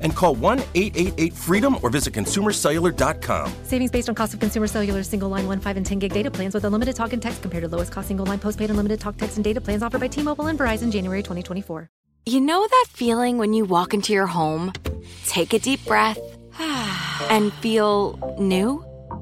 and call 1 888 freedom or visit consumercellular.com. Savings based on cost of consumer cellular single line 1, 5, and 10 gig data plans with unlimited talk and text compared to lowest cost single line postpaid unlimited talk, text, and data plans offered by T Mobile and Verizon January 2024. You know that feeling when you walk into your home, take a deep breath, and feel new?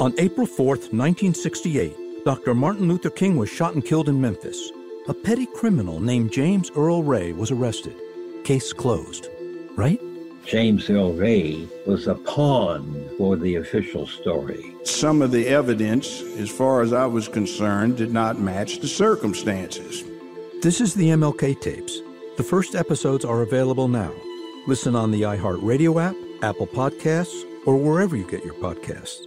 On April 4th, 1968, Dr. Martin Luther King was shot and killed in Memphis. A petty criminal named James Earl Ray was arrested. Case closed. Right? James Earl Ray was a pawn for the official story. Some of the evidence, as far as I was concerned, did not match the circumstances. This is the MLK tapes. The first episodes are available now. Listen on the iHeartRadio app, Apple Podcasts, or wherever you get your podcasts.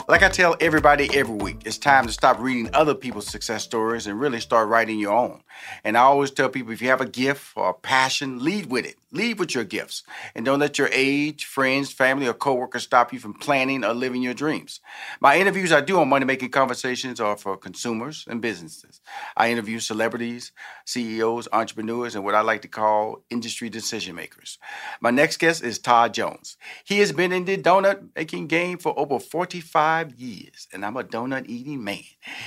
Like I tell everybody every week, it's time to stop reading other people's success stories and really start writing your own. And I always tell people if you have a gift or a passion, lead with it. Lead with your gifts. And don't let your age, friends, family, or coworkers stop you from planning or living your dreams. My interviews I do on Money Making Conversations are for consumers and businesses. I interview celebrities, CEOs, entrepreneurs, and what I like to call industry decision makers. My next guest is Todd Jones. He has been in the donut making game for over 45 years, and I'm a donut eating man.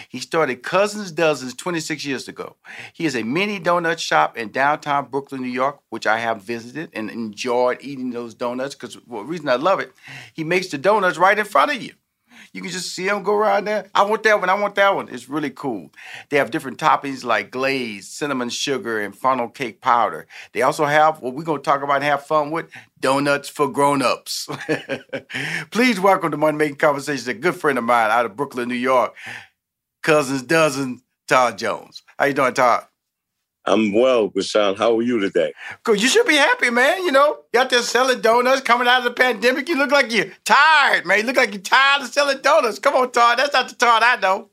He started Cousins Dozens 26 years ago. He is a mini donut shop in downtown Brooklyn, New York, which I have visited and enjoyed eating those donuts because well, the reason I love it, he makes the donuts right in front of you. You can just see them go around there. I want that one. I want that one. It's really cool. They have different toppings like glaze, cinnamon sugar, and funnel cake powder. They also have what we're going to talk about and have fun with donuts for grown-ups. Please welcome to Money Making Conversations, a good friend of mine out of Brooklyn, New York, Cousins Dozen, Todd Jones. How you doing, Todd? I'm well, Rushion. How are you today? Good. You should be happy, man. You know, you out there selling donuts coming out of the pandemic. You look like you're tired, man. You look like you're tired of selling donuts. Come on, Todd. That's not the Todd I know.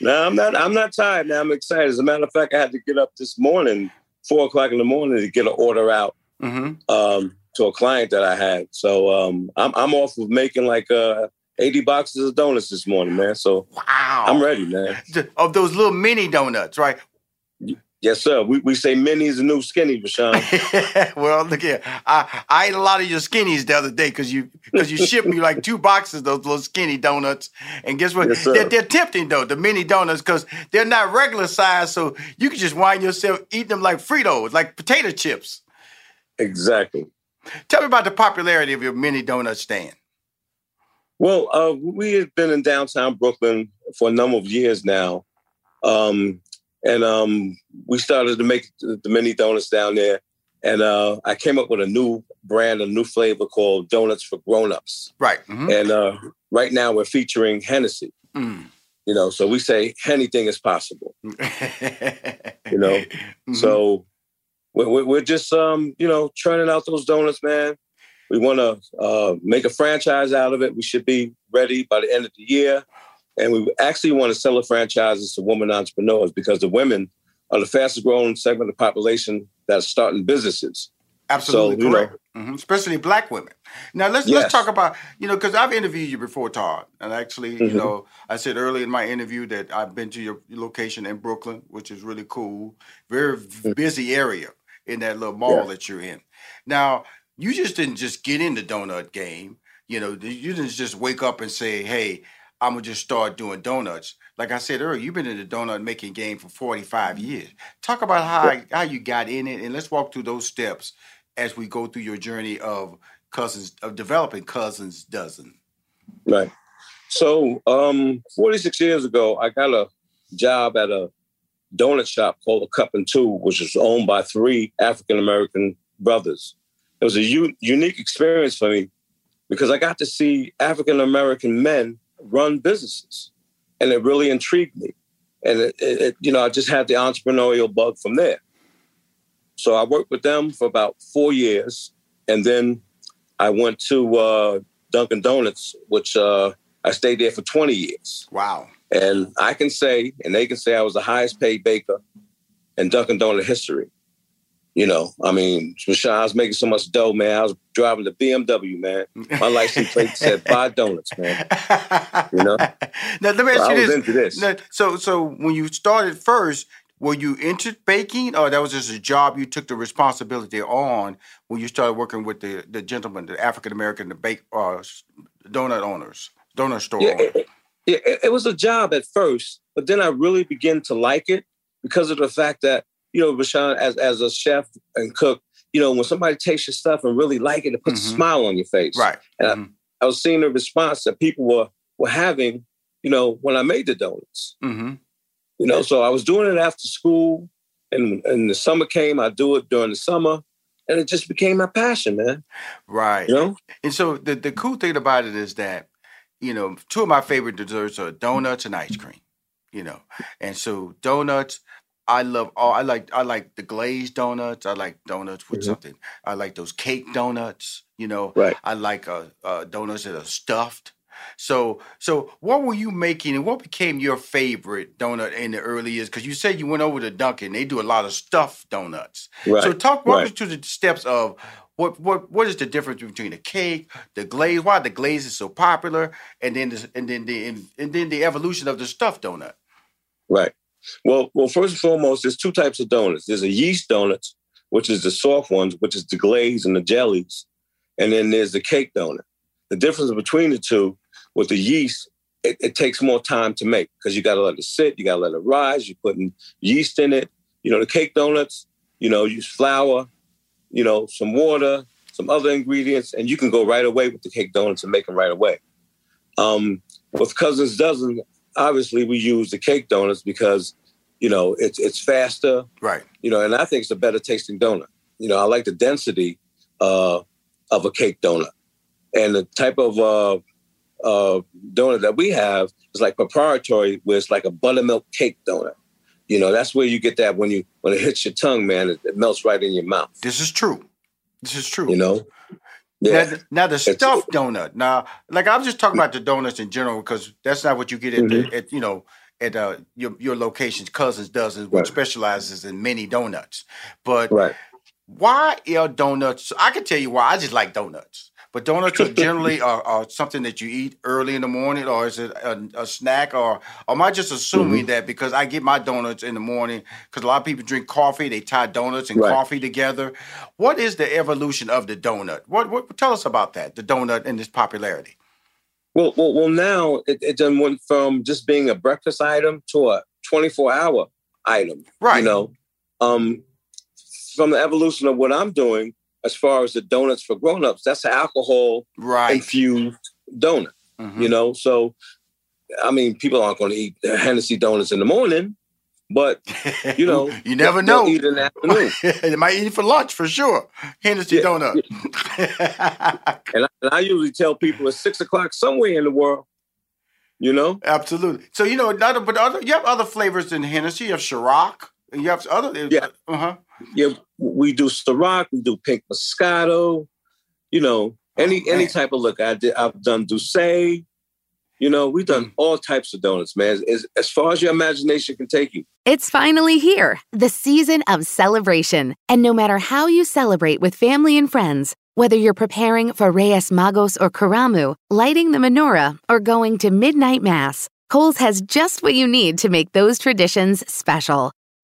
No, I'm not. I'm not tired now. I'm excited. As a matter of fact, I had to get up this morning, four o'clock in the morning, to get an order out mm-hmm. um, to a client that I had. So um, I'm I'm off of making like uh, 80 boxes of donuts this morning, man. So wow, I'm ready, man. Of those little mini donuts, right? Yes, sir. We, we say mini is the new skinny, Rushion. well, look here. I, I ate a lot of your skinnies the other day because you because you shipped me like two boxes of those little skinny donuts. And guess what? Yes, they're, they're tempting though, the mini donuts, because they're not regular size, so you can just wind yourself eating them like Fritos, like potato chips. Exactly. Tell me about the popularity of your mini donut stand. Well, uh, we have been in downtown Brooklyn for a number of years now. Um, and um, we started to make the mini donuts down there. And uh, I came up with a new brand, a new flavor called Donuts for Grown-Ups. Right. Mm-hmm. And uh, right now we're featuring Hennessy. Mm. You know, so we say anything is possible. you know, Mm-hmm. so we're, we're just um, you know churning out those donuts, man. We want to uh, make a franchise out of it. We should be ready by the end of the year. And we actually want to sell a franchises to women entrepreneurs because the women are the fastest growing segment of the population that's starting businesses. Absolutely So, you know, correct. Mhm. Especially black women. Now let's Yes. let's talk about you know because I've interviewed you before, Todd, and actually you Mhm. know I said earlier in my interview that I've been to your location in Brooklyn, which is really cool. Very v- busy area in that little mall Mm-hmm. Yeah. that you're in. Now you just didn't just get in the donut game. You know you didn't just wake up and say, "Hey, I'm gonna just start doing donuts." Like I said earlier, you've been in the donut making game for 45 years. Talk about how how you got in it, and let's walk through those steps as we go through your journey of cousins of developing cousins dozen. Right. So, um, 46 years ago, I got a job at a donut shop called the Cup and Two, which was owned by three African American brothers. It was a u- unique experience for me because I got to see African American men run businesses, and it really intrigued me. And it, it, it- you know, I just had the entrepreneurial bug from there. So I worked with them for about four years, and then I went to uh, Dunkin' Donuts, which uh, I stayed there for 20 years. Wow. And I can say, and they can say, I was the highest paid baker in Dunkin' Donut history. You know, I mean, Rushion, I was making so much dough, man. I was driving the BMW, man. My license plate said buy donuts, man. You know? Now let me ask So you this. this. Now, so so when you started first, were you into baking or that was just a job you took the responsibility on when you started working with the, the gentleman, the African American, the bake uh, donut owners, donut store Yeah, owners? it, it- it was a job at first, but then I really began to like it because of the fact that, you know, Rushion, as, as a chef and cook, you know, when somebody tastes your stuff and really like it, it puts a Mhm. smile on your face. Right. And Mhm. I, I was seeing the response that people were were having, you know, when I made the donuts. Mm-hmm. You know, so I was doing it after school, and and the summer came. I do it during the summer, and it just became my passion, man. Right. You know, And so the, the cool thing about it is that, you know, two of my favorite desserts are donuts and ice cream. You know, and so donuts, I love all. I like I like the glazed donuts. I like donuts with Mhm. something. I like those cake donuts. You know, right? I like uh, uh, donuts that are stuffed. So, so what were you making, and what became your favorite donut in the early years? Because you said you went over to Dunkin'. They do a lot of stuffed donuts. Right. So, talk walk right. us through the steps of what what what is the difference between the cake, the glaze? Why the glaze is so popular, and then the, and then the and then the evolution of the stuffed donut. Right. Well, well, first and foremost, there's two types of donuts. There's a yeast donuts, which is the soft ones, which is the glaze and the jellies, and then there's the cake donut. The difference between the two, with the yeast, it, it takes more time to make because you got to let it sit, you got to let it rise. You're putting yeast in it. You know, the cake donuts, you know, use flour, you know, some water, some other ingredients, and you can go right away with the cake donuts and make them right away. Um, with Cousins Dozen, obviously we use the cake donuts because you know it's it's faster, right? You know, and I think it's a better tasting donut. You know, I like the density uh, of a cake donut, and the type of uh, uh, donut that we have is like proprietary, where it's like a buttermilk cake donut. You know, that's where you get that when you when it hits your tongue, man, it, it melts right in your mouth. This is true. This is true. You know. Yeah. Now, now the stuffed donut. Now, like I'm just talking about the donuts in general because that's not what you get at, mm-hmm. the, at you know at uh, your your locations. Cousins does is what right. specializes in mini donuts. But right. why are donuts? I can tell you why. I just like donuts. But donuts are generally are, are, something that you eat early in the morning, or is it a, a snack, or, or am I just assuming mm-hmm. that because I get my donuts in the morning? Because a lot of people drink coffee, they tie donuts and right. coffee together. What is the evolution of the donut? What, what tell us about that? The donut and its popularity. Well, well, well. Now it, it then went from just being a breakfast item to a twenty-four hour item. Right. You know, um, from the evolution of what I'm doing, as far as the donuts for grown-ups that's an alcohol right. infused donut mm-hmm. you know? So i mean people aren't going to eat hennessy donuts in the morning but you know you never know. eat in the afternoon. They might eat it for lunch for sure. Hennessy yeah. donut. And, I, and, I, usually tell people it's six o'clock somewhere in the world you know? Absolutely. So you know other, but other you have other flavors than hennessy. You have Ciroc you have other yeah. uh-huh yeah, we do Ciroc, we do Pink Moscato, you know, any oh, any type of look. I did. I've done D'ussé. You know, we've done all types of donuts, man. As, as far as your imagination can take you. It's finally here, the season of celebration. And no matter how you celebrate with family and friends, whether you're preparing for Reyes Magos or Karamu, lighting the menorah, or going to midnight mass, Kohl's has just what you need to make those traditions special.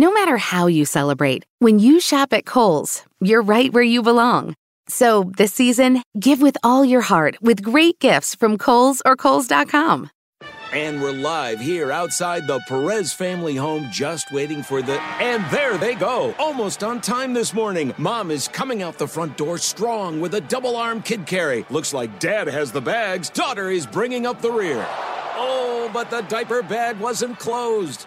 No matter how you celebrate, when you shop at Kohl's, you're right where you belong. So this season, give with all your heart with great gifts from Kohl's or Kohl's.com. And we're live here outside the Perez family home, just waiting for the. And there they go, almost on time this morning. Mom is coming out the front door strong with a double arm kid carry. Looks like dad has the bags, daughter is bringing up the rear. Oh, but the diaper bag wasn't closed.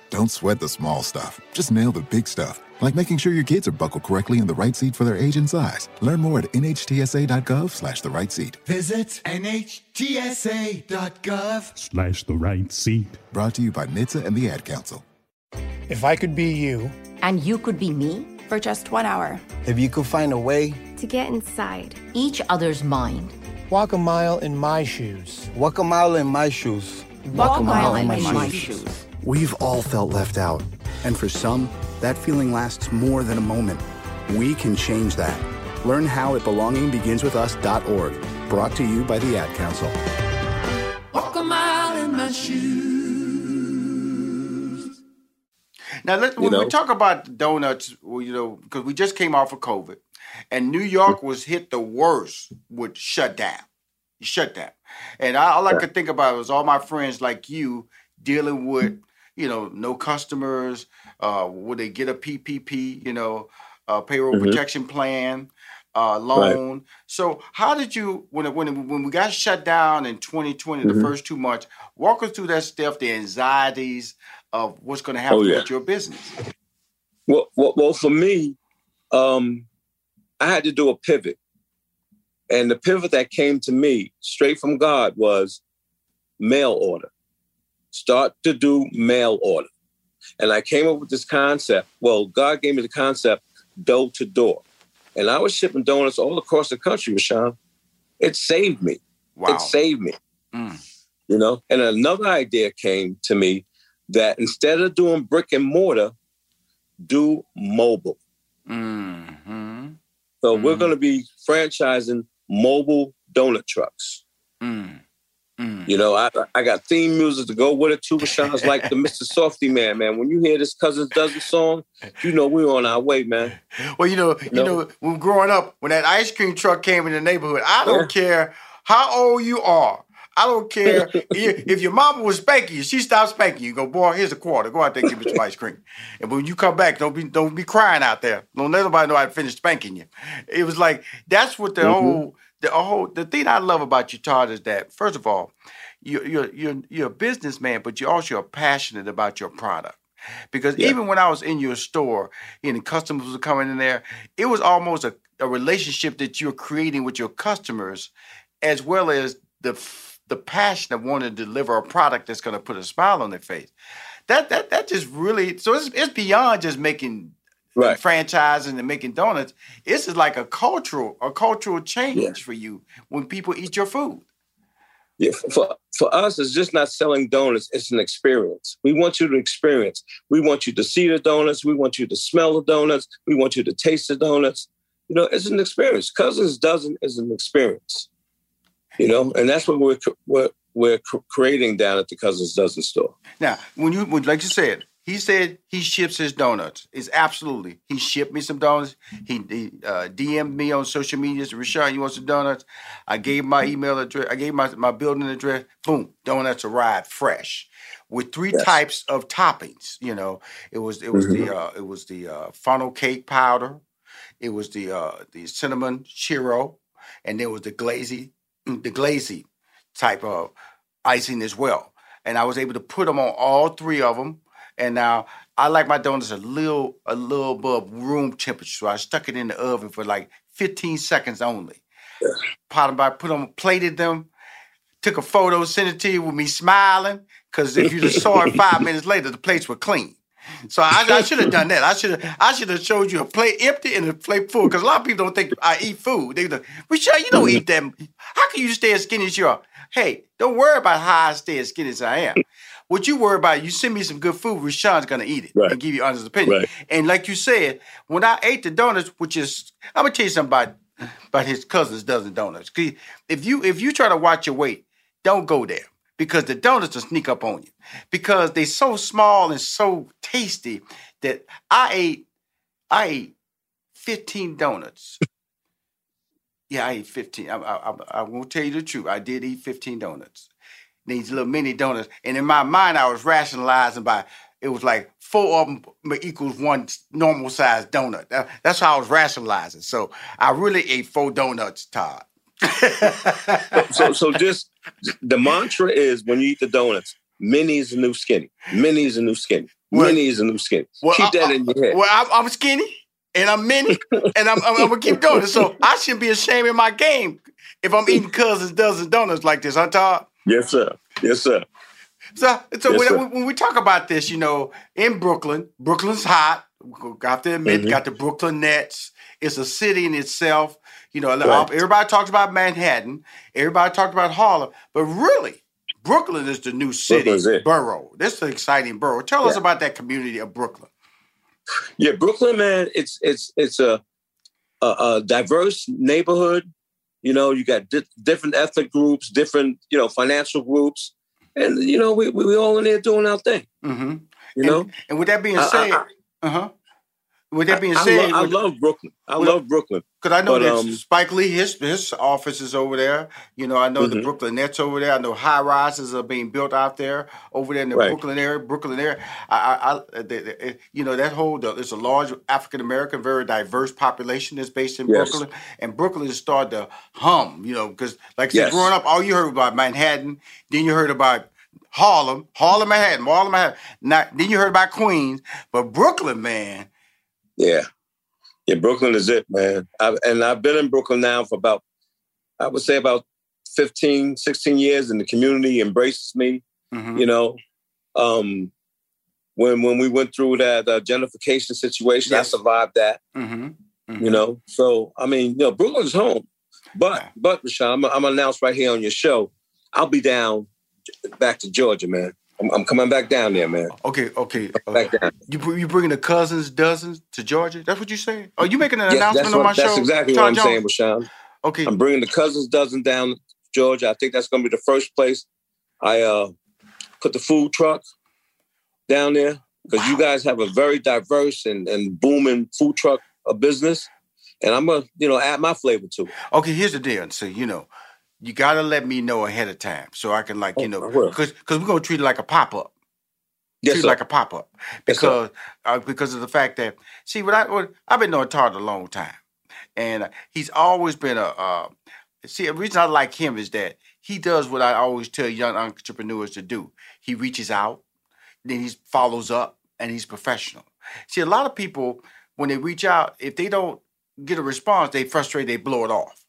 Don't sweat the small stuff. Just nail the big stuff, like making sure your kids are buckled correctly in the right seat for their age and size. Learn more at nhtsa.gov slash the right seat. Visit nhtsa.gov slash the right seat. Brought to you by NHTSA and the Ad Council. If I could be you. And you could be me for just one hour. If you could find a way to get inside each other's mind. Walk a mile in my shoes. Walk a mile in my shoes. Walk, Walk a mile, mile in, my, my shoes. shoes. We've all felt left out, and for some, that feeling lasts more than a moment. We can change that. Learn how at belongingbeginswithus.org. Brought to you by the Ad Council. Walk a mile in my shoes. Now, let, when know? we talk about donuts, well, you know, because we just came off of COVID, and New York mm. was hit the worst with shutdown. Shut down. And I, all I could think about was all my friends like you dealing with you know, no customers? Uh, will they get a PPP, you know, uh, payroll mm-hmm. protection plan, uh, loan? Right. So how did you, when when when we got shut down in 2020, mm-hmm. the first two months, walk us through that stuff, the anxieties of what's going to happen oh, yeah. with your business? Well, well, well for me, um, I had to do a pivot. And the pivot that came to me straight from God was mail order start to do mail order. And I came up with this concept. Well, God gave me the concept door to door. And I was shipping donuts all across the country, Rushion. It saved me. Wow. It saved me. Mm. You know, and another idea came to me that instead of doing brick and mortar, do mobile. Mm-hmm. So Mm-hmm. we're going to be franchising mobile donut trucks. Mm. You know, I I got theme music to go with it too. Rushion's like the Mr. Softee man, man. When you hear this Cousins Dozen song, you know we're on our way, man. Well, you know, you No. know, when growing up, when that ice cream truck came in the neighborhood, I don't care how old you are. I don't care if your mama was spanking you. She stopped spanking you. Go, boy, here's a quarter. Go out there and give me some ice cream. And when you come back, don't be don't be crying out there. Don't let nobody know I finished spanking you. It was like that's what the Mhm. whole the whole the thing I love about you, Todd, is that first of all, you you're you're you're a businessman, but you also are passionate about your product. Because even when I was in your store and the customers were coming in there, it was almost a, a relationship that you're creating with your customers, as well as the the passion of wanting to deliver a product that's going to put a smile on their face. That that that just really so it's it's beyond just making right. franchising and making donuts. This is like a cultural a cultural change for you when people eat your food. Yeah, for for us, it's just not selling donuts. It's an experience. We want you to experience. We want you to see the donuts. We want you to smell the donuts. We want you to taste the donuts. You know, it's an experience. Cousins Dozen is an experience. You know, and that's what we're we're we're creating down at the Cousins Dozen store. Now, when you like you said, he said he ships his donuts. It's absolutely he shipped me some donuts. He, he uh, DM'd me on social media. Said, Rushion, you want some donuts? I gave my email address. I gave my my building address. Boom, donuts arrived fresh with three types of toppings. You know, it was it was the uh, it was the uh, funnel cake powder. It was the uh, the cinnamon churro, and there was the glazy the glazy type of icing as well. And I was able to put them on all three of them. And now I like my donuts a little a little above room temperature. So I stuck it in the oven for like 15 seconds only. Pot them by put them plated them, took a photo, sent it to you with me smiling. Cause if you just saw it five minutes later, the plates were clean. So I, I should have done that. I should have I should have showed you a plate empty and a plate full. Because a lot of people don't think I eat food. They like, Michelle, you don't eat them. How can you stay as skinny as you are? Hey, don't worry about how I stay as skinny as I am. What you worry about, you send me some good food, Rushion's gonna eat it and give you honest opinion. Right. And like you said, when I ate the donuts, which is I'm gonna tell you something about, about his cousin's dozen donuts. If you if you try to watch your weight, don't go there. Because the donuts will sneak up on you. Because they're so small and so tasty that I ate I ate 15 donuts. Yeah, I ate 15. I, I, I, I won't tell you the truth. I did eat 15 donuts. These little mini donuts. And in my mind, I was rationalizing by it was like four of them equals one normal sized donut. That- that's how I was rationalizing. So I really ate four donuts, Todd. so so just the mantra is when you eat the donuts, mini is the new skinny. Mini is the new skinny. Mini is the new skinny. Keep that in your head. Well, I'm, I'm skinny and I'm mini and I'm, I'm, I'm gonna keep doing it. So I shouldn't be ashamed of my game if I'm eating cousins dozen donuts like this, huh, Todd? Yes, sir. Yes, sir. So, so Yes, when, sir. when we talk about this, you know, in Brooklyn, Brooklyn's hot. Got to admit, Mhm. got the Brooklyn Nets. It's a city in itself. You know, Right. everybody talks about Manhattan. Everybody talks about Harlem, but really, Brooklyn is the new city borough. This is an exciting borough. Tell us about that community of Brooklyn. Yeah, Brooklyn, man, it's it's it's a a, a diverse neighborhood. You know, you got di- different ethnic groups, different you know financial groups, and you know we we, we all in there doing our thing. Mm-hmm. You know, And with that being said, uh huh. With that being I, said, lo- I with- love Brooklyn. I Well, love Brooklyn Because I know But, that um, Spike Lee, his his office is over there. You know, I know the Mhm. Brooklyn Nets over there. I know high rises are being built out there over there in the Right. Brooklyn area. Brooklyn area. I, I, I the, the, you know, that whole the, it's a large African American, very diverse population that's based in Yes. Brooklyn, and Brooklyn has started to hum. You know, because like I said, Yes. growing up, all you heard about Manhattan, then you heard about Harlem, Harlem, Manhattan, Harlem, Manhattan. Not, then you heard about Queens, but Brooklyn, man. Yeah. Yeah, Brooklyn is it, man. I've, and I've been in Brooklyn now for about, I would say about 15, 16 years, and the community embraces me. Mhm. You know, um, when when we went through that uh, gentrification situation, Yes. I survived that. Mm-hmm. You know, so I mean, you know, Brooklyn's home. But but Rushion, I'm, I'm gonna announce right here on your show, I'll be down back to Georgia, man. I'm, I'm coming back down there, man. Okay, okay. Back down. You you bringing the cousins dozens to Georgia? That's what you saying? Are you making an Yes, announcement on my show? That's exactly Todd what I'm Jones? saying, Rushion. Okay. I'm bringing the cousins dozen down to Georgia. I think that's going to be the first place I uh, put the food truck down there because you guys have a very diverse and, and booming food truck uh, business, and I'm gonna you know add my flavor to it. Okay, here's the deal. So you know, you gotta let me know ahead of time so I can like you know Oh, will. because because we're gonna treat it like a pop up. Yes, treat it sir. like a pop up because uh, because of the fact that see what I what, I've been knowing Todd a long time, and uh, he's always been a. Uh, see, the reason I like him is that he does what I always tell young entrepreneurs to do. He reaches out, then he follows up, and he's professional. See, a lot of people when they reach out, if they don't get a response, they frustrate, they blow it off.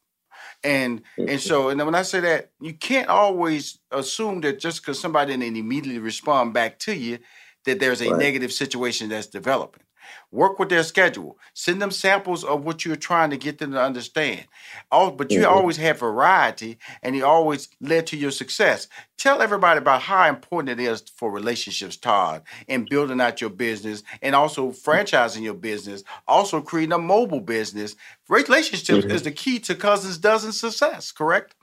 And and mm-hmm. so and when I say that, you can't always assume that just because somebody didn't immediately respond back to you, that there's a Right. negative situation that's developing. Work with their schedule. Send them samples of what you're trying to get them to understand. All, but you Mhm. always have variety, and it always led to your success. Tell everybody about how important it is for relationships, Todd, in building out your business and also franchising your business, also creating a mobile business. Relationships Mhm. is the key to Cousins Dozen success, correct?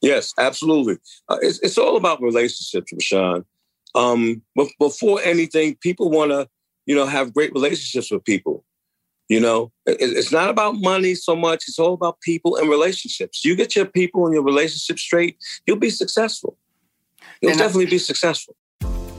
Yes, absolutely. Uh, it's, it's all about relationships, Rushion. Um, but before anything, people want to, you know, have great relationships with people. You know, it's not about money so much. It's all about people and relationships. You get your people and your relationships straight, you'll be successful. You'll And I- definitely be successful.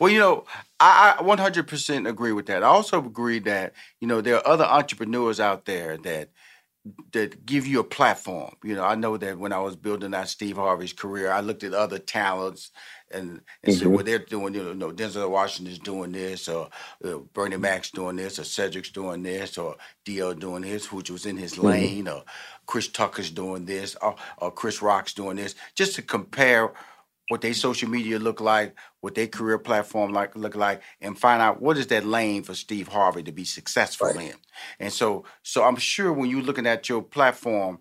Well, you know, I, I 100% agree with that. I also agree that, you know, there are other entrepreneurs out there that that give you a platform. You know, I know that when I was building out Steve Harvey's career, I looked at other talents and, and said, Mhm. well, they're doing, you know, Denzel Washington's doing this, or uh, Bernie Mac's doing this, or Cedric's doing this, or DL doing this, which was in his Mhm. lane, or Chris Tucker's doing this, or, or Chris Rock's doing this, just to compare what their social media look like, what their career platform like look like, and find out what is that lane for Steve Harvey to be successful in. And so, so I'm sure when you're looking at your platform,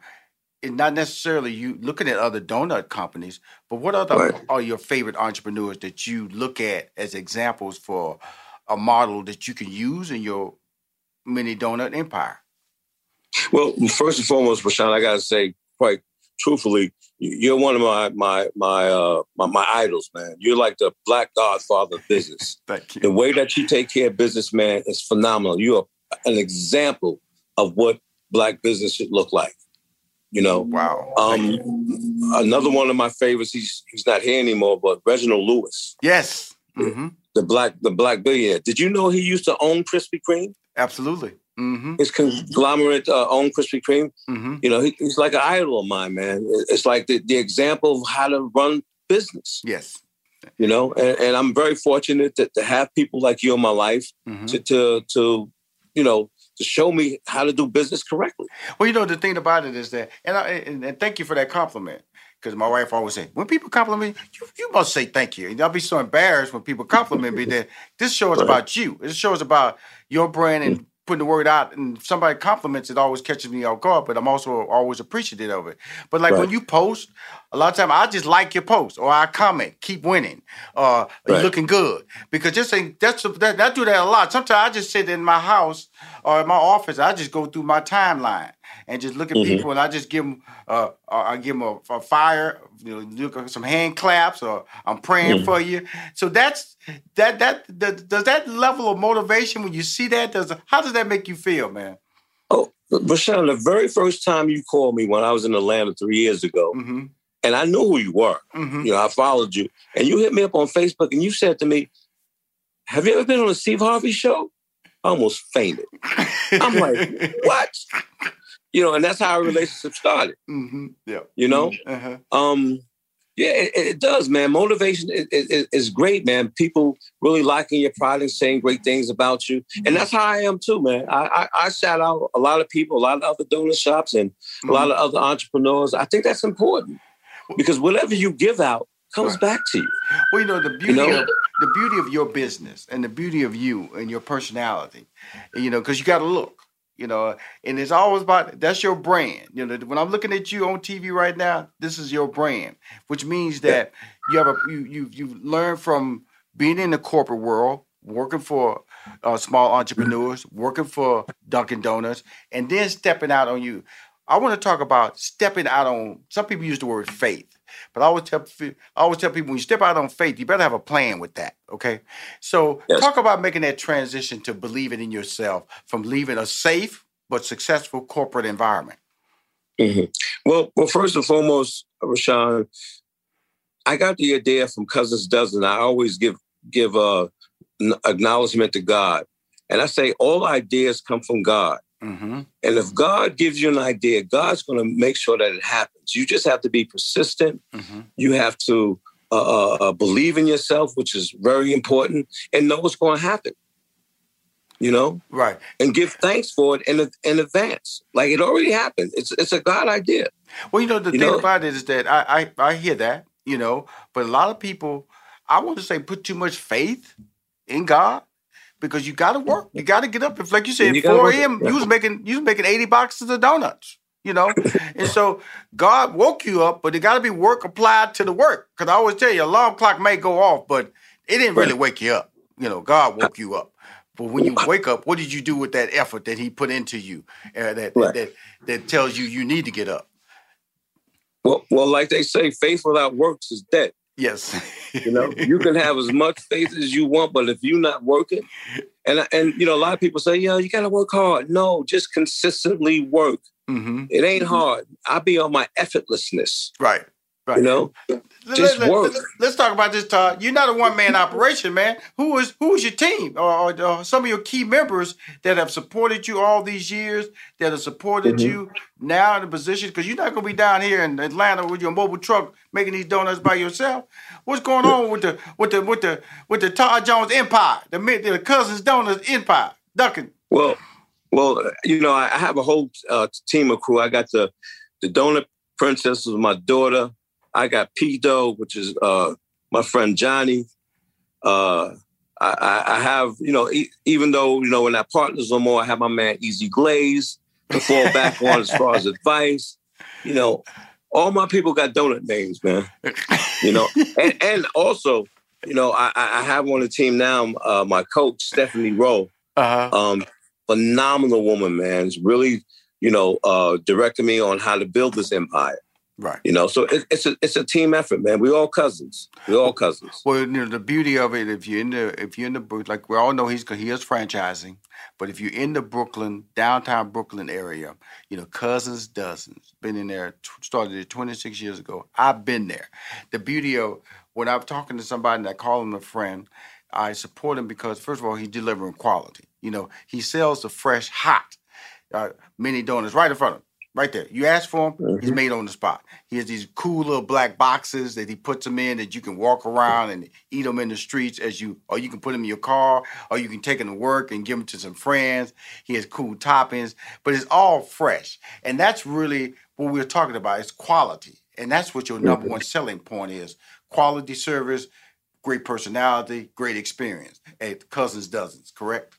it's not necessarily you looking at other donut companies, but what other Right. are your favorite entrepreneurs that you look at as examples for a model that you can use in your mini donut empire? Well, first and foremost, Rushion, I gotta say quite truthfully, you- you're one of my my my uh my, my idols, man. You're like the black godfather of business. Thank you. The way that you take care of business, man, is phenomenal. You are an example of what black business should look like. You know. Wow. Um, another one of my favorites. He's he's not here anymore, but Reginald Lewis. Yes. Mm-hmm. The black the black billionaire. Did you know he used to own Krispy Kreme? Absolutely. Mm-hmm. His conglomerate uh, owned Krispy Kreme. Mm-hmm. You know, he, he's like an idol of mine, man. It's like the, the example of how to run business. Yes. You know, and, and I'm very fortunate to, to have people like you in my life Mhm. to, to to you know to show me how to do business correctly. Well, you know, the thing about it is that, and, I, and, and thank you for that compliment, because my wife always say, when people compliment me, you, you must say thank you. And I'll be so embarrassed when people compliment me that this show is Right. about you. This show is about your brand and putting the word out. And if somebody compliments it, always catches me off guard, but I'm also always appreciative of it. But like when you post, a lot of time I just like your post or I comment, keep winning, or you Right. looking good. Because just ain't that's that, I do that a lot. Sometimes I just sit in my house or in my office, I just go through my timeline and just look at Mhm. people and I just give them uh, uh, I give them a, a fire, you know, some hand claps or I'm praying Mhm. for you. So that's that that, that does that level of motivation when you see that does how does that make you feel, man? Oh, Rushion, the very first time you called me when I was in Atlanta three years ago, Mm-hmm. and I knew who you were. Mhm. You know, I followed you, and you hit me up on Facebook, and you said to me, "Have you ever been on the Steve Harvey show?" I almost fainted. I'm like, "What?" You know, and that's how our relationship started. Mm-hmm. Yeah. You know, Uh-huh. um, yeah, it, it does, man. Motivation is, is, is great, man. People really liking your product, saying great things about you, and that's how I am too, man. I, I, I shout out a lot of people, a lot of other donor shops, and a lot of other entrepreneurs. I think that's important because whatever you give out comes back to you. Well, you know the beauty know? of the beauty of your business and the beauty of you and your personality, you know, because you got to look, you know, and it's always about that's your brand. You know, when I'm looking at you on TV right now, this is your brand, which means that you have a you you you learn from being in the corporate world, working for uh, small entrepreneurs, working for Dunkin' Donuts, and then stepping out on you. I want to talk about stepping out on. Some people use the word faith. But I always tell I always tell people when you step out on faith, you better have a plan with that. Okay. So talk about making that transition to believing in yourself from leaving a safe but successful corporate environment. Mhm. Well, well, first and foremost, Rushion, I got the idea from Cousins Dozen. I always give give uh, acknowledgement to God, and I say all ideas come from God. Mm-hmm. And if God gives you an idea, God's going to make sure that it happens. You just have to be persistent. Mm-hmm. You have to uh, uh, uh, believe in yourself, which is very important, and know what's going to happen. You know, Right. and give thanks for it in in advance. Like it already happened. It's it's a God idea. Well, you know, the You thing know? about it is that I, I I hear that, you know, but a lot of people, I want to say, put too much faith in God because you got to work. You got to get up. If, like you said, You gotta 4 a.m., Yeah. you was making you was making 80 boxes of donuts, you know, and so God woke you up, but it got to be work applied to the work. Because I always tell you, alarm clock may go off, but it didn't really wake you up. You know, God woke you up. But when you wake up, what did you do with that effort that He put into you? Uh, that, Right. that that tells you you need to get up. Well, well, like they say, faith without works is dead. Yes. You know, you can have as much faith as you want, but if you're not working, and and you know, a lot of people say, "Yo, you got to work hard." No, just consistently work. Mm-hmm. It ain't hard. I be on my effortlessness. Right. Right. You know, Let- just let, work. us talk about this, Todd. You're not a one man operation, man. Who is who is your team, or, or, or some of your key members that have supported you all these years, that have supported Mhm. you now in the position? Because you're not going to be down here in Atlanta with your mobile truck making these donuts by yourself. What's going on with the with the with the with the Todd Jones empire, the the Cousins Donuts empire, Duncan? Well, well, you know, I I have a whole uh, team of crew. I got the the donut princess was my daughter. I got P Doe, which is uh, my friend Johnny. Uh, I, I, have, you know, e- even though you know when our partners no more, I have my man Easy Glaze to fall back on as far as advice. You know, all my people got donut names, man. You know, and, and also, you know, I, I I have on the team now. Uh, my coach Stephanie Rowe, Uh-huh. um, phenomenal woman, man. It's really, you know, uh, directing me on how to build this empire. Right. You know, so it, it's a it's a team effort, man. We all cousins. We all cousins. Well, you know, the beauty of it, if you're in the, if you're in the, like we all know, he's he is franchising, but if you're in the Brooklyn downtown Brooklyn area, you know, Cousins Dozens been in there, started it 26 years ago. I've been there. The beauty of when I'm talking to somebody and I call him a friend, I support him because first of all, he's delivering quality. You know, he sells the fresh, hot uh, mini donuts right in front of him. Right there. You ask for him, he's mm-hmm. made on the spot. He has these cool little black boxes that he puts them in that you can walk around and eat them in the streets as you, or you can put them in your car, or you can take them to work and give them to some friends. He has cool toppings, but it's all fresh. And that's really what we're talking about. It's quality. And that's what your number mm-hmm. one selling point is. Quality service, great personality, great experience. At Cousins Dozens, correct?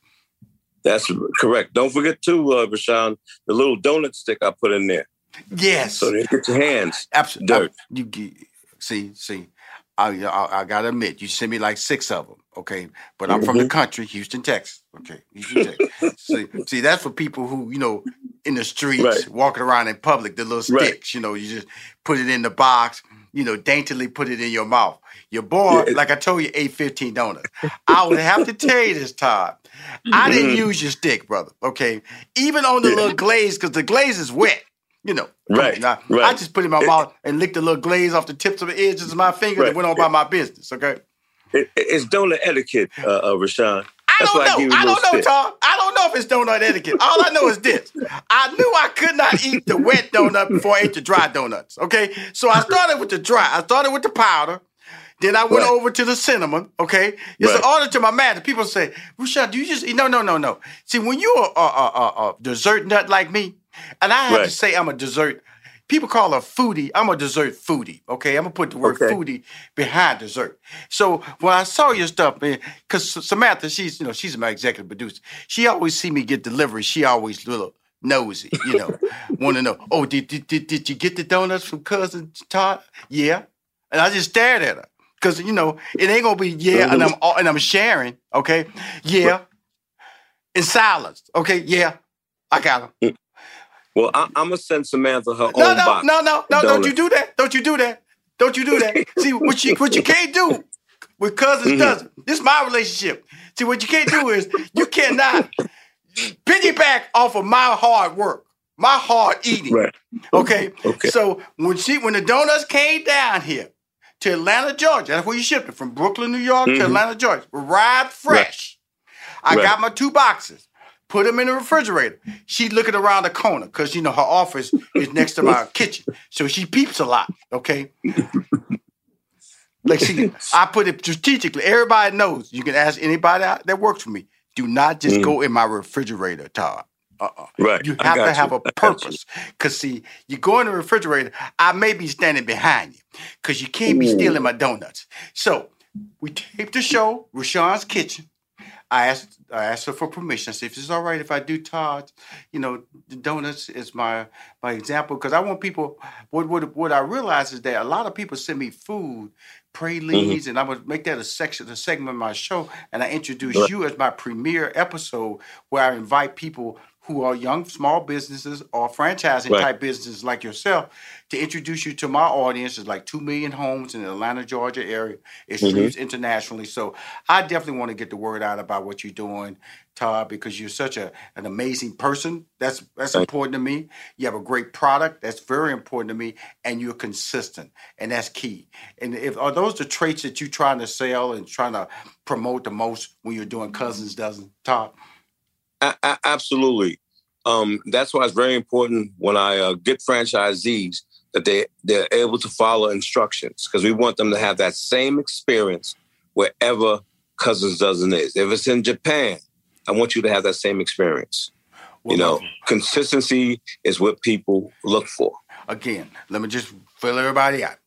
That's correct. Don't forget too, uh, Rushion, the little donut stick I put in there. Yes. So they get your hands Absolutely. dirt. You, you see, see, I, I, I gotta admit, you sent me like six of them. Okay, but I'm from the Mhm. country, Houston, Texas. Okay, Houston, Texas. see, see, that's for people who you know in the streets, Right. walking around in public, the little Right. sticks. You know, you just put it in the box. You know, daintily put it in your mouth. Your boy, Yeah. like I told you, ate 15 donuts. I would have to tell you this, Todd. I didn't Mhm. use your stick, brother. Okay, even on the Yeah. little glaze, because the glaze is wet. You know, Right, now, right. I just put it in my mouth and licked the little glaze off the tips of the edges of my fingers Right. and went on by my business. Okay. It, it's donut etiquette, uh, uh, Rushion. I don't know. you I don't know, stick. Tom. I don't know if it's donut etiquette. All I know is this: I knew I could not eat the wet donut before I ate the dry donuts. Okay, so I started with the dry. I started with the powder. Then I went Right. over to the cinnamon. Okay, it's an order to my man. People say, "Rushion, do you just eat?" No, no, no, no. See, when you're a, a, a, a dessert nut like me, and I have to say I'm a dessert. People call a foodie. I'm a dessert foodie. Okay, I'm gonna put the word Okay. foodie behind dessert. So when I saw your stuff, because Samantha, she's you know she's my executive producer. She always see me get delivery. She always little nosy, you know, want to know. Oh, did, did did did you get the donuts from cousin Todd? Yeah, and I just stared at her because you know it ain't gonna be yeah, and I'm mm-hmm. and I'm sharing. Okay, yeah, in silence. Okay, yeah, I got them. Mm. Well, I, I'm gonna send Samantha her No, own no, box. no, no, no! Don't you do that! Don't you do that! Don't you do that! See what you what you can't do with cousins Mhm. doesn't. This is my relationship. See what you can't do is you cannot piggyback off of my hard work, my hard eating. Right. Okay. Okay. So when she when the donuts came down here to Atlanta, Georgia, that's where you shipped it from Brooklyn, New York Mhm. to Atlanta, Georgia, arrived fresh. I Right. got my two boxes, put them in the refrigerator. She looking around the corner because you know her office is next to my kitchen, so she peeps a lot. Okay. Like she, I put it strategically. Everybody knows. You can ask anybody out that works for me. Do not just go mm. in my refrigerator, Todd. Uh-uh. Right. You have to have you. a I got you. purpose. Cause see, you go in the refrigerator, I may be standing behind you. Cause you can't be stealing mm. my donuts. So we taped the show, Rushion's kitchen. I asked I asked her for permission. I said, if it's all right if I do Todd, you know, the donuts is my my example. Because I want people what what what I realize is that a lot of people send me food, pralines, mm-hmm. and I'm gonna make that a section, a segment of my show. And I introduce Right. you as my premiere episode where I invite people who are young small businesses or franchising Right. type businesses like yourself to introduce you to my audience. is like two million homes in the Atlanta, Georgia area. It Mhm. streams internationally. So I definitely want to get the word out about what you're doing, Todd, because you're such a an amazing person. That's that's Thank important to me. You have a great product. That's very important to me, and you're consistent, and that's key. And if are those the traits that you're trying to sell and trying to promote the most when you're doing cousins dozen, Todd? A- a- absolutely. Um, that's why it's very important when I uh, get franchisees that they they're able to follow instructions because we want them to have that same experience wherever Cousins Dozen is. If it's in Japan, I want you to have that same experience. You know, consistency is what people look for. Again, let me just fill everybody out.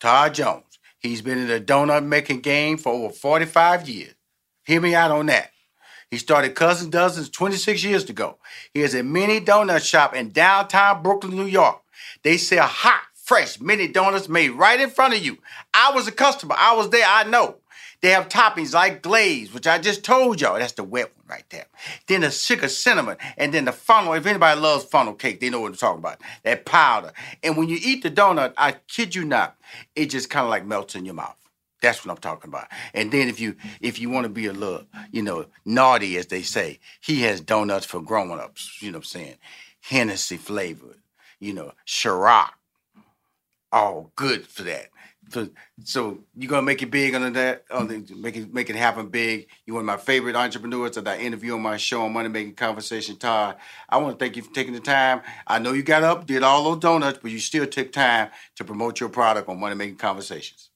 Todd Jones, he's been in the donut making game for over 45 years. Hear me out on that. He started Cousin Dozens 26 years ago. He has a mini donut shop in downtown Brooklyn, New York. They sell hot, fresh mini donuts made right in front of you. I was a customer. I was there. I know. They have toppings like glaze, which I just told y'all. That's the wet one right there. Then the sugar cinnamon, and then the funnel. If anybody loves funnel cake, they know what I'm talking about. That powder. And when you eat the donut, I kid you not, it just kind of like melts in your mouth. That's what I'm talking about. And then if you if you want to be a little, you know, naughty as they say, he has donuts for grown-ups, you know what I'm saying? Hennessy flavored, you know, Ciroc. All good for that. So, so you're gonna make it big on that, on the, make it make it happen big. You're one of my favorite entrepreneurs that I interview on my show on Money Making Conversation, Todd. I want to thank you for taking the time. I know you got up, did all those donuts, but you still took time to promote your product on Money Making Conversations.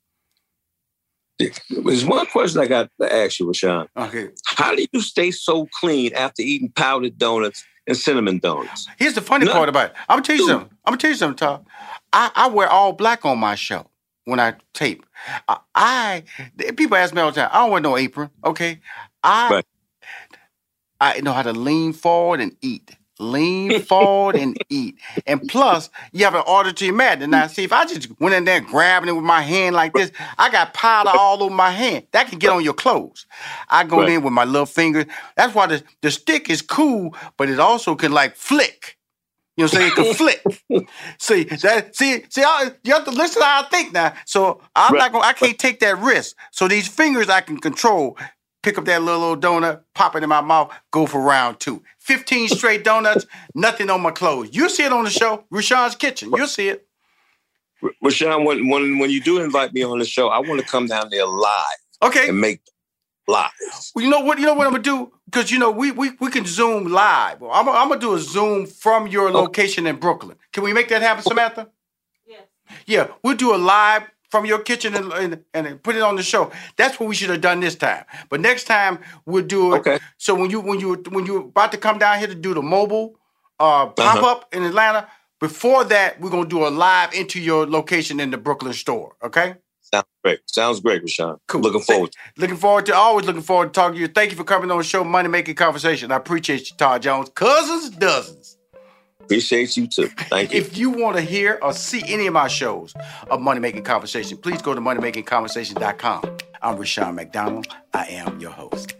There's one question I got to ask you, Rushion. Okay. How do you stay so clean after eating powdered donuts and cinnamon donuts. Here's the funny No. part about it. I'm gonna tell you something. I'm gonna tell you something, Tom. I, I wear all black on my show when I tape. I, I people ask me all the time. I don't wear no apron. Okay, I I know how to lean forward and eat. Lean forward and eat. And plus, you have an auditory madness. Now, see, if I just went in there grabbing it with my hand like this, I got powder all over my hand. That can get on your clothes. I go Right. in with my little finger. That's why the, the stick is cool, but it also can like flick. You know what I'm saying? It can flick. see that? See, see, I, you have to listen to how I think now. So I'm not gonna. I can't take that risk. So these fingers I can control. Pick up that little, old donut, pop it in my mouth, go for round two. 15 straight donuts, nothing on my clothes. You'll see it on the show, Rushion's Kitchen. You'll see it. R- Rushion, when, when when you do invite me on the show, I want to come down there live. Okay. And make live. Well, you know what? You know what I'm gonna do? Because you know we we, we can zoom live. I'm, gonna- I'm gonna do a zoom from your oh. location in Brooklyn. Can we make that happen, Samantha? Yeah. Yeah, we'll do a live from your kitchen and, and, and put it on the show. That's what we should have done this time. But next time we'll do it. Okay. So when you when you when you're about to come down here to do the mobile uh, pop up in Atlanta, before that we're gonna do a live into your location in the Brooklyn store. Okay. Sounds great. Sounds great, Rushion. Cool. Looking forward. Looking forward to always looking forward to talking to you. Thank you for coming on the show, Money Making Conversation. I appreciate you, Todd Jones. Cousins dozens. Appreciate you too. Thank you. If you want to hear or see any of my shows of Money Making Conversation, please go to moneymakingconversation.com. I'm Rushion McDonald. I am your host.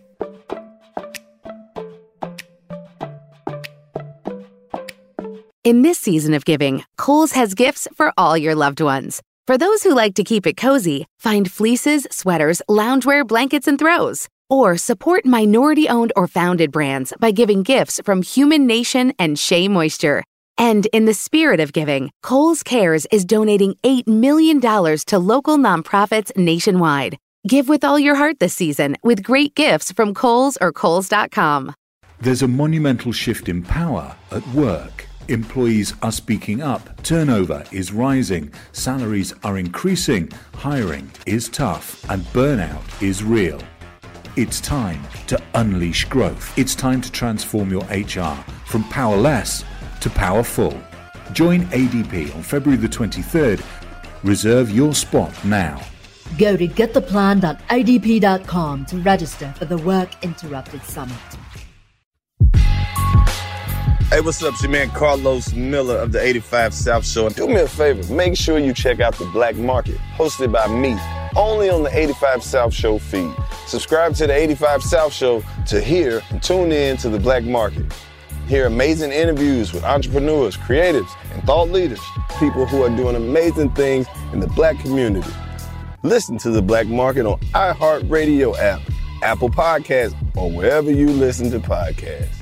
In this season of giving, Kohl's has gifts for all your loved ones. For those who like to keep it cozy, find fleeces, sweaters, loungewear, blankets, and throws. Or support minority owned or founded brands by giving gifts from Human Nation and Shea Moisture. And in the spirit of giving, Kohl's Cares is donating $8 million to local nonprofits nationwide. Give with all your heart this season with great gifts from Kohl's or Kohl's.com. There's a monumental shift in power at work. Employees are speaking up, turnover is rising, salaries are increasing, hiring is tough, and burnout is real. It's time to unleash growth. It's time to transform your HR from powerless to powerful. Join ADP on February the 23rd. Reserve your spot now. Go to gettheplan.adp.com to register for the Work Interrupted Summit. Hey, what's up? It's your man Carlos Miller of the 85 South Show. And do me a favor, make sure you check out The Black Market, hosted by me, only on the 85 South Show feed. Subscribe to the 85 South Show to hear and tune in to The Black Market. Hear amazing interviews with entrepreneurs, creatives, and thought leaders, people who are doing amazing things in the black community. Listen to The Black Market on iHeartRadio app, Apple Podcasts, or wherever you listen to podcasts.